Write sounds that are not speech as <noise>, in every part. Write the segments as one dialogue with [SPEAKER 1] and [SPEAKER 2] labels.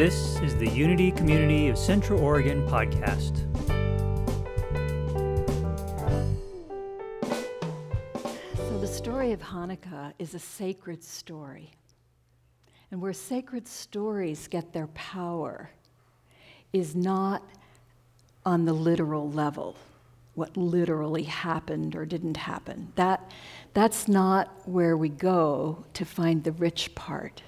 [SPEAKER 1] This is the Unity Community of Central Oregon podcast.
[SPEAKER 2] So, the story of Hanukkah is a sacred story. And where sacred stories get their power is not on the literal level, what literally happened or didn't happen. That, that's not where we go to find the rich part.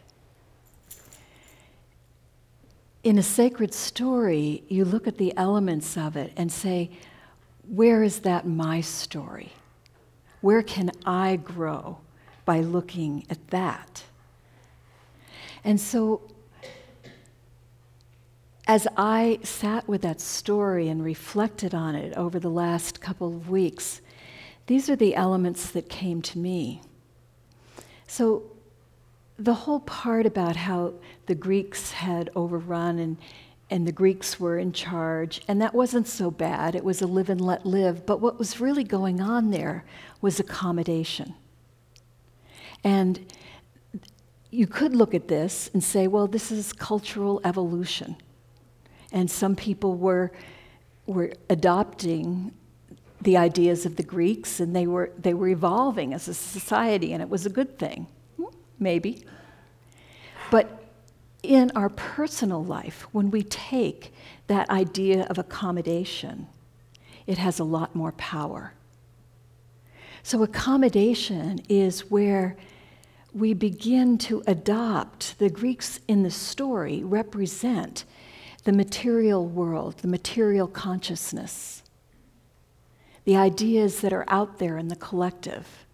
[SPEAKER 2] In a sacred story, you look at the elements of it and say, where is that my story? Where can I grow by looking at that? And so, as I sat with that story and reflected on it over the last couple of weeks, these are the elements that came to me. So, the whole part about how the Greeks had overrun and, and the Greeks were in charge, and that wasn't so bad. It was a live and let live. But what was really going on there was accommodation. And you could look at this and say, well, this is cultural evolution. And some people were, were adopting the ideas of the Greeks and they were, they were evolving as a society, and it was a good thing. Hmm, maybe. But in our personal life, when we take that idea of accommodation, it has a lot more power. So, accommodation is where we begin to adopt the Greeks in the story represent the material world, the material consciousness, the ideas that are out there in the collective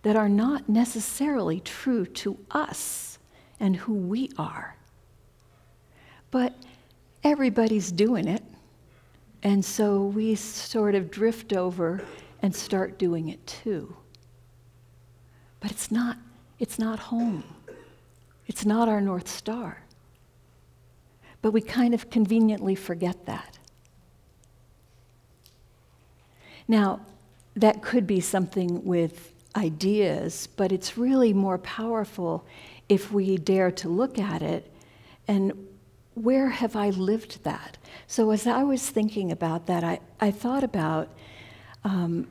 [SPEAKER 2] that are not necessarily true to us and who we are. But everybody's doing it, and so we sort of drift over and start doing it too. But it's not, it's not home. It's not our North Star. But we kind of conveniently forget that. Now, that could be something with ideas, but it's really more powerful if we dare to look at it and where have I lived that? So, as I was thinking about that, I, I thought about um,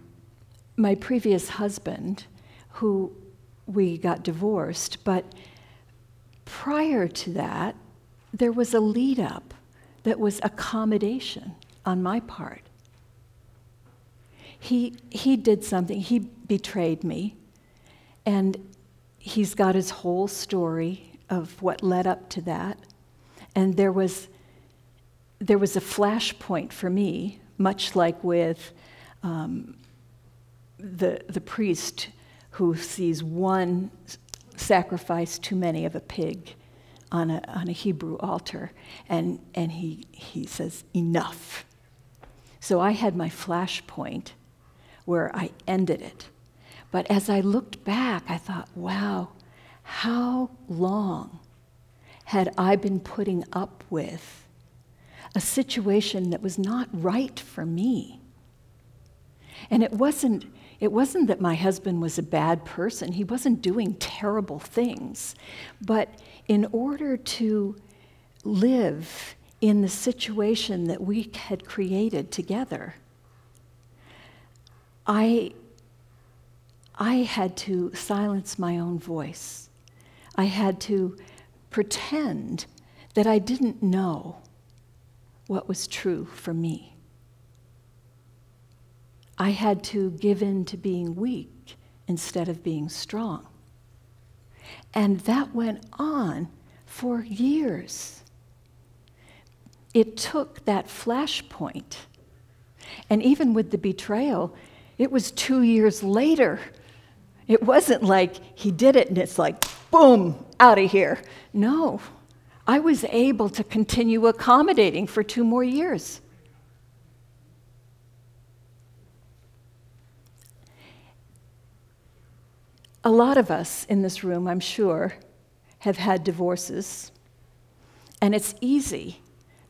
[SPEAKER 2] my previous husband, who we got divorced, but prior to that, there was a lead up that was accommodation on my part. He, he did something, he betrayed me, and he's got his whole story of what led up to that. And there was, there was a flashpoint for me, much like with um, the, the priest who sees one sacrifice too many of a pig on a, on a Hebrew altar, and, and he, he says, Enough. So I had my flashpoint where I ended it. But as I looked back, I thought, wow, how long had I been putting up with a situation that was not right for me? And it wasn't, it wasn't that my husband was a bad person, he wasn't doing terrible things. But in order to live in the situation that we had created together, I, I had to silence my own voice. I had to pretend that I didn't know what was true for me. I had to give in to being weak instead of being strong. And that went on for years. It took that flashpoint. And even with the betrayal, it was two years later. It wasn't like he did it and it's like, boom, out of here. No, I was able to continue accommodating for two more years. A lot of us in this room, I'm sure, have had divorces. And it's easy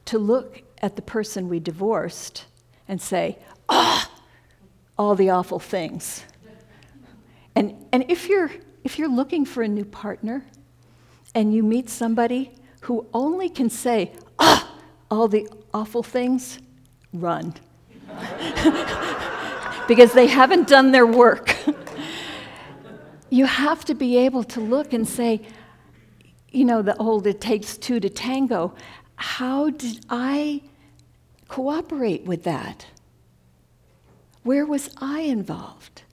[SPEAKER 2] to look at the person we divorced and say, ah, all the awful things. And, and if, you're, if you're looking for a new partner and you meet somebody who only can say, ah, all the awful things, run. <laughs> because they haven't done their work. you have to be able to look and say, you know, the old it takes two to tango. How did I cooperate with that? Where was I involved?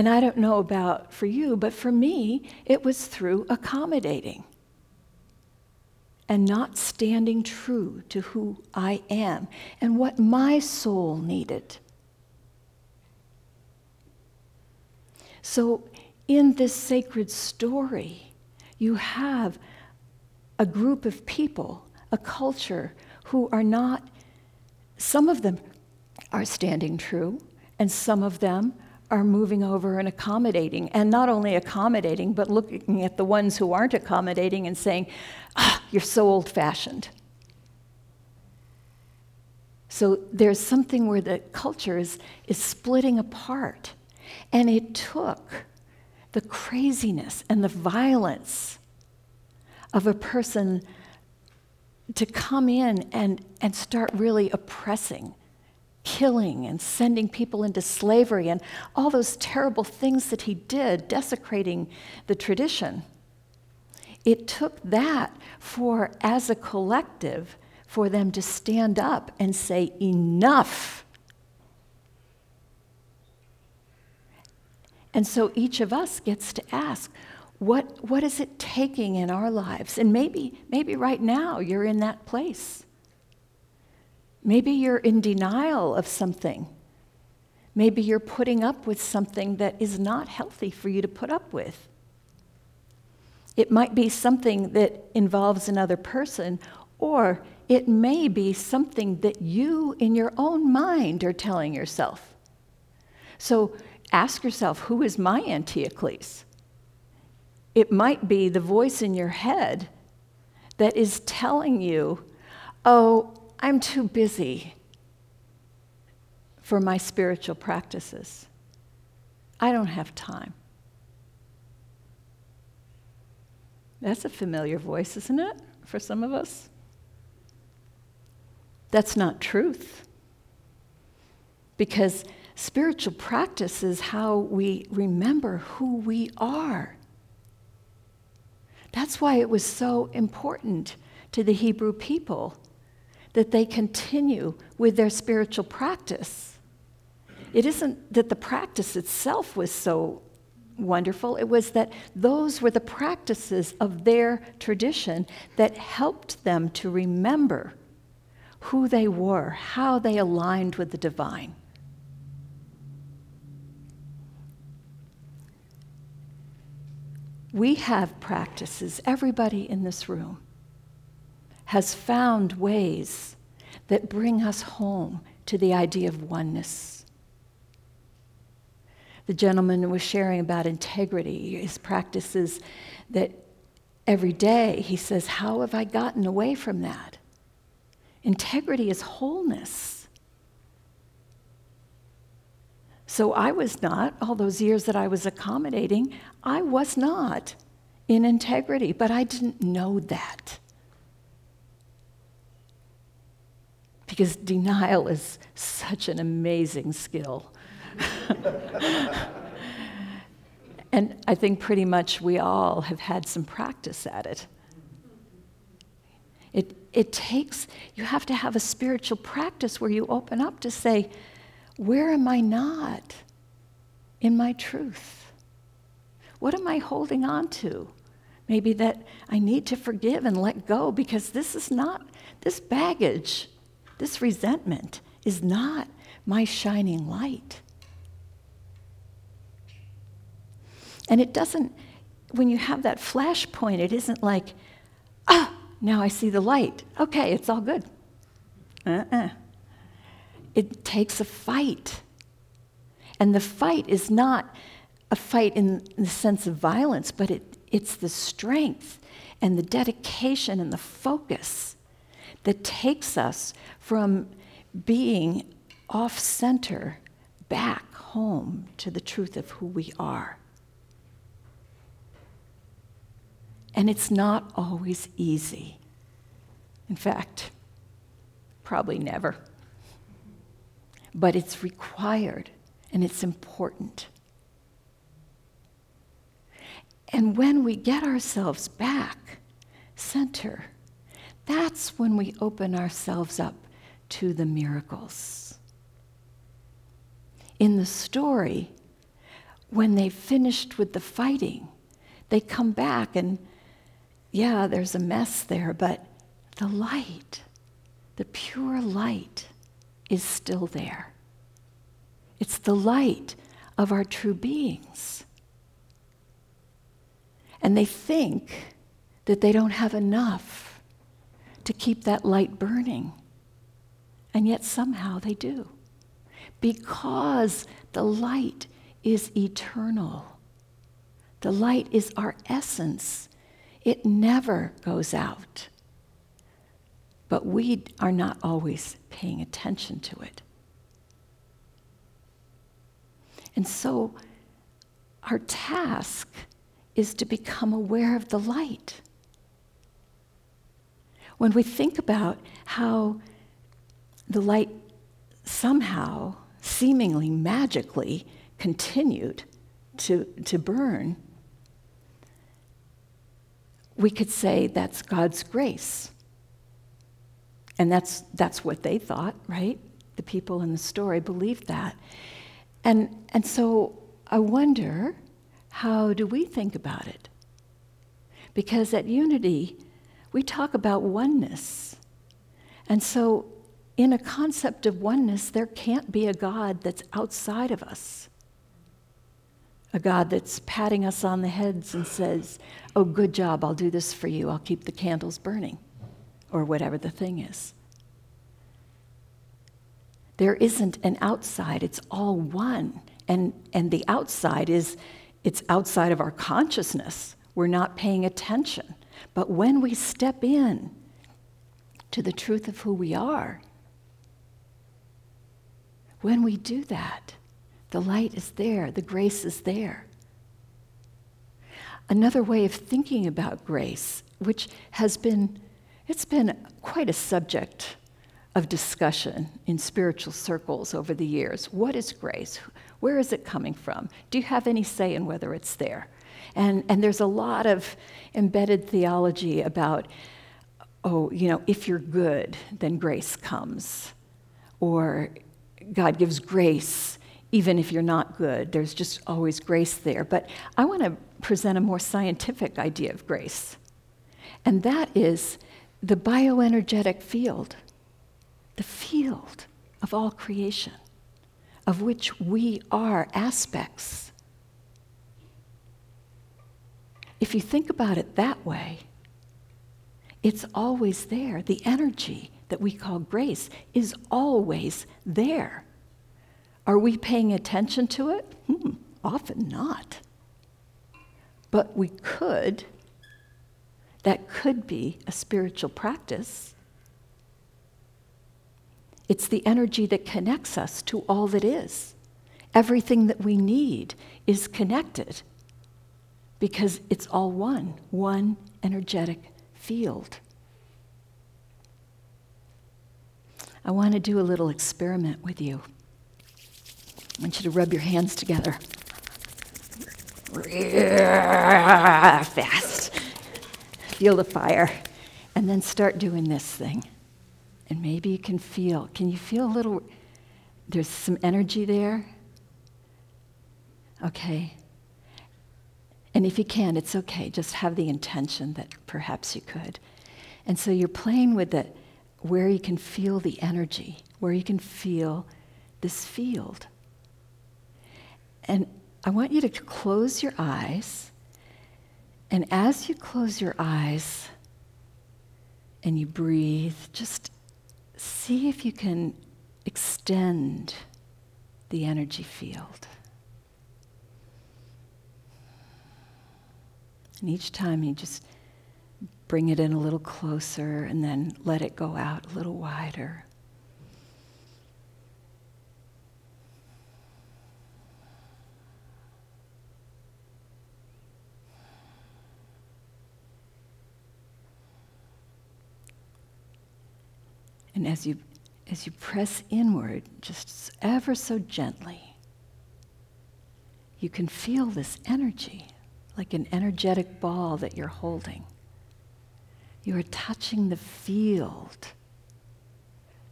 [SPEAKER 2] And I don't know about for you, but for me, it was through accommodating and not standing true to who I am and what my soul needed. So, in this sacred story, you have a group of people, a culture, who are not, some of them are standing true, and some of them are moving over and accommodating. And not only accommodating, but looking at the ones who aren't accommodating and saying, ah, you're so old fashioned. So there's something where the culture is, is splitting apart. And it took the craziness and the violence of a person to come in and, and start really oppressing killing and sending people into slavery and all those terrible things that he did, desecrating the tradition. It took that for, as a collective, for them to stand up and say, enough. And so each of us gets to ask, what, what is it taking in our lives? And maybe, maybe right now you're in that place. Maybe you're in denial of something. Maybe you're putting up with something that is not healthy for you to put up with. It might be something that involves another person, or it may be something that you, in your own mind, are telling yourself. So ask yourself who is my Antiochus? It might be the voice in your head that is telling you, oh, I'm too busy for my spiritual practices. I don't have time. That's a familiar voice, isn't it, for some of us? That's not truth. Because spiritual practice is how we remember who we are. That's why it was so important to the Hebrew people that they continue with their spiritual practice. It isn't that the practice itself was so wonderful, it was that those were the practices of their tradition that helped them to remember who they were, how they aligned with the divine. We have practices, everybody in this room has found ways that bring us home to the idea of oneness. The gentleman was sharing about integrity, his practices that every day he says, How have I gotten away from that? Integrity is wholeness. So I was not, all those years that I was accommodating, I was not in integrity, but I didn't know that. Because denial is such an amazing skill. <laughs> and I think pretty much we all have had some practice at it. It, it takes, you have to have a spiritual practice where you open up to say, where am I not in my truth? What am I holding on to? Maybe that I need to forgive and let go because this is not, this baggage this resentment is not my shining light. And it doesn't, when you have that flashpoint, it isn't like, ah, now I see the light. Okay, it's all good. Uh uh It takes a fight. And the fight is not a fight in the sense of violence, but it, it's the strength and the dedication and the focus that takes us from being off center back home to the truth of who we are. And it's not always easy. In fact, probably never. But it's required and it's important. And when we get ourselves back center, that's when we open ourselves up to the miracles. In the story, when they finished with the fighting, they come back and, yeah, there's a mess there, but the light, the pure light, is still there. It's the light of our true beings. And they think that they don't have enough to keep that light burning. And yet somehow they do. Because the light is eternal. The light is our essence. It never goes out. But we are not always paying attention to it. And so our task is to become aware of the light. When we think about how the light somehow, seemingly magically, continued to, to burn, we could say that's God's grace. And that's, that's what they thought, right? The people in the story believed that. And, and so I wonder how do we think about it? Because at Unity, we talk about oneness. And so, in a concept of oneness, there can't be a God that's outside of us. A God that's patting us on the heads and says, Oh, good job, I'll do this for you, I'll keep the candles burning, or whatever the thing is. There isn't an outside, it's all one. And, and the outside is, it's outside of our consciousness. We're not paying attention. But when we step in to the truth of who we are, when we do that, the light is there, the grace is there. Another way of thinking about grace, which has been, it's been quite a subject of discussion in spiritual circles over the years. What is grace? Where is it coming from? Do you have any say in whether it's there? And, and there's a lot of embedded theology about, oh, you know, if you're good, then grace comes. Or God gives grace even if you're not good. There's just always grace there. But I want to present a more scientific idea of grace. And that is the bioenergetic field, the field of all creation, of which we are aspects. If you think about it that way, it's always there. The energy that we call grace is always there. Are we paying attention to it? Hmm, often not. But we could. That could be a spiritual practice. It's the energy that connects us to all that is. Everything that we need is connected because it's all one, one energetic field. I want to do a little experiment with you. I want you to rub your hands together. Fast. Feel the fire. And then start doing this thing. And maybe you can feel, can you feel a little, there's some energy there? Okay. And if you can, it's okay. Just have the intention that perhaps you could. And so you're playing with it where you can feel the energy, where you can feel this field. And I want you to close your eyes. And as you close your eyes and you breathe, just see if you can extend the energy field. And each time you just bring it in a little closer and then let it go out a little wider. And as you, as you press inward, just ever so gently, you can feel this energy, like an energetic ball that you're holding. You are touching the field,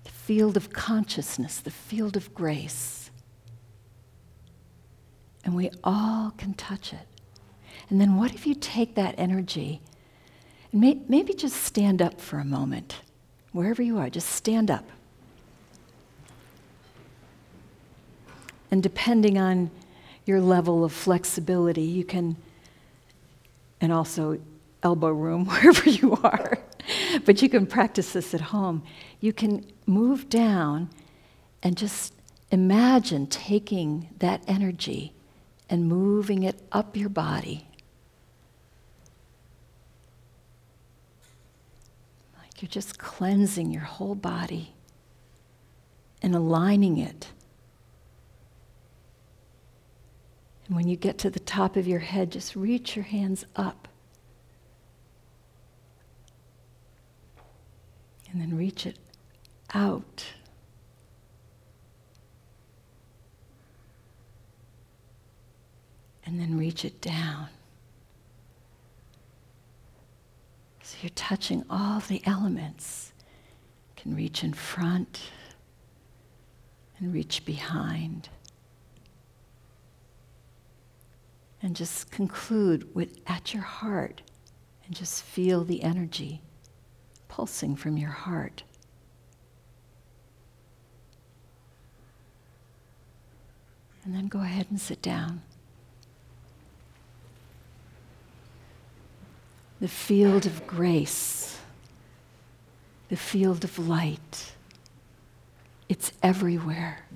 [SPEAKER 2] the field of consciousness, the field of grace. And we all can touch it. And then what if you take that energy and may, maybe just stand up for a moment, wherever you are, just stand up. And depending on your level of flexibility, you can, and also elbow room <laughs> wherever you are, but you can practice this at home. You can move down and just imagine taking that energy and moving it up your body Like You're just cleansing your whole body and aligning it. And when you get to the top of your head, just reach your hands up. And then reach it out. And then reach it down. So you're touching all the elements. You can reach in front and reach behind. And just conclude with at your heart and just feel the energy pulsing from your heart. And then go ahead and sit down. the field of grace, the field of light. It's everywhere.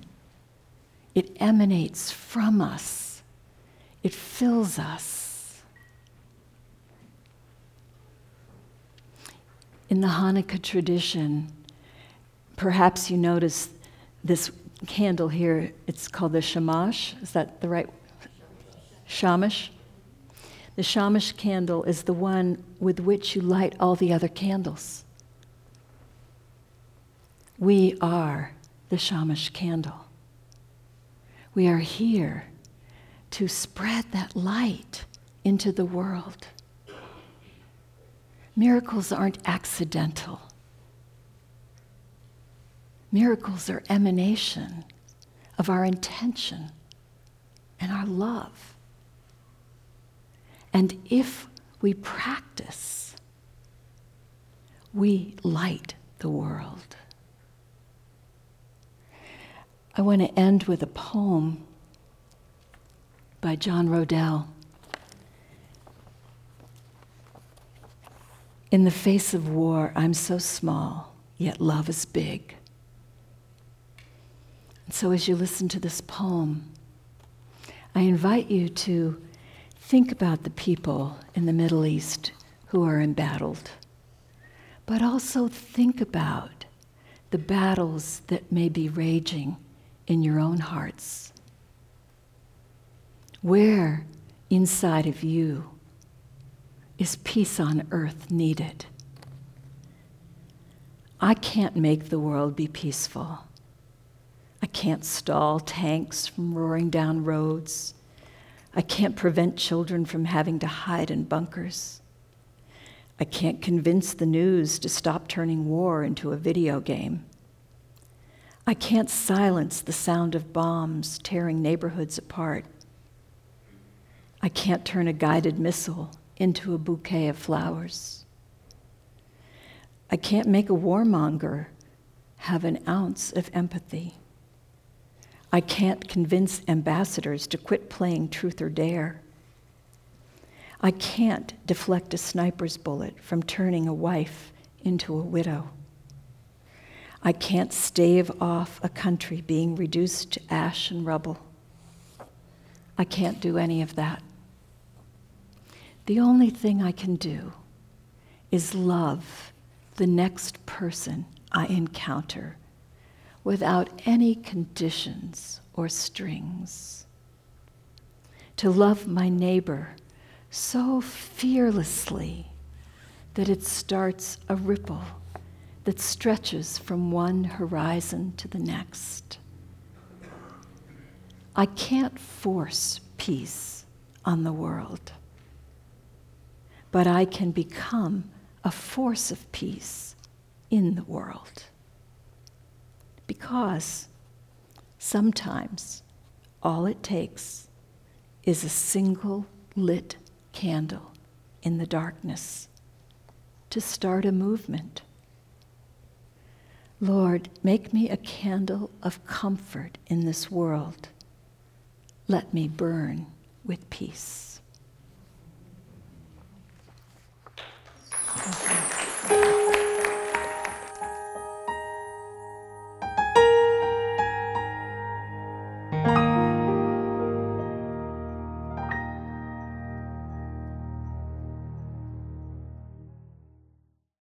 [SPEAKER 2] It emanates from us, it fills us. In the Hanukkah tradition, perhaps you notice this candle here, it's called the shamash. Is that the right? Shamash? The shamash candle is the one with which you light all the other candles. We are the shamash candle. We are here to spread that light into the world. Miracles aren't accidental. Miracles are emanation of our intention and our love. And if we practice, we light the world. I want to end with a poem by John Roedel. In the face of war, I'm so small, yet love is big. And so, as you listen to this poem, I invite you to Think about the people in the Middle East who are embattled, but also think about the battles that may be raging in your own hearts. Where inside of you is peace on earth needed? I can't make the world be peaceful. I can't stall tanks from roaring down roads. I can't prevent children from having to hide in bunkers. I can't convince the news to stop turning war into a video game. I can't silence the sound of bombs tearing neighborhoods apart. I can't turn a guided missile into a bouquet of flowers. I can't make a warmonger have an ounce of empathy. I can't convince ambassadors to quit playing truth or dare. I can't deflect a sniper's bullet from turning a wife into a widow. I can't stave off a country being reduced to ash and rubble. I can't do any of that. The only thing I can do is love the next person I encounter without any conditions or strings. To love my neighbor so fearlessly that it starts a ripple that stretches from one horizon to the next. I can't force peace on the world, but I can become a force of peace in the world. Because sometimes all it takes is a single lit candle in the darkness to start a movement. Lord, make me a candle of comfort in this world. Let me burn with peace. Thank <laughs> you.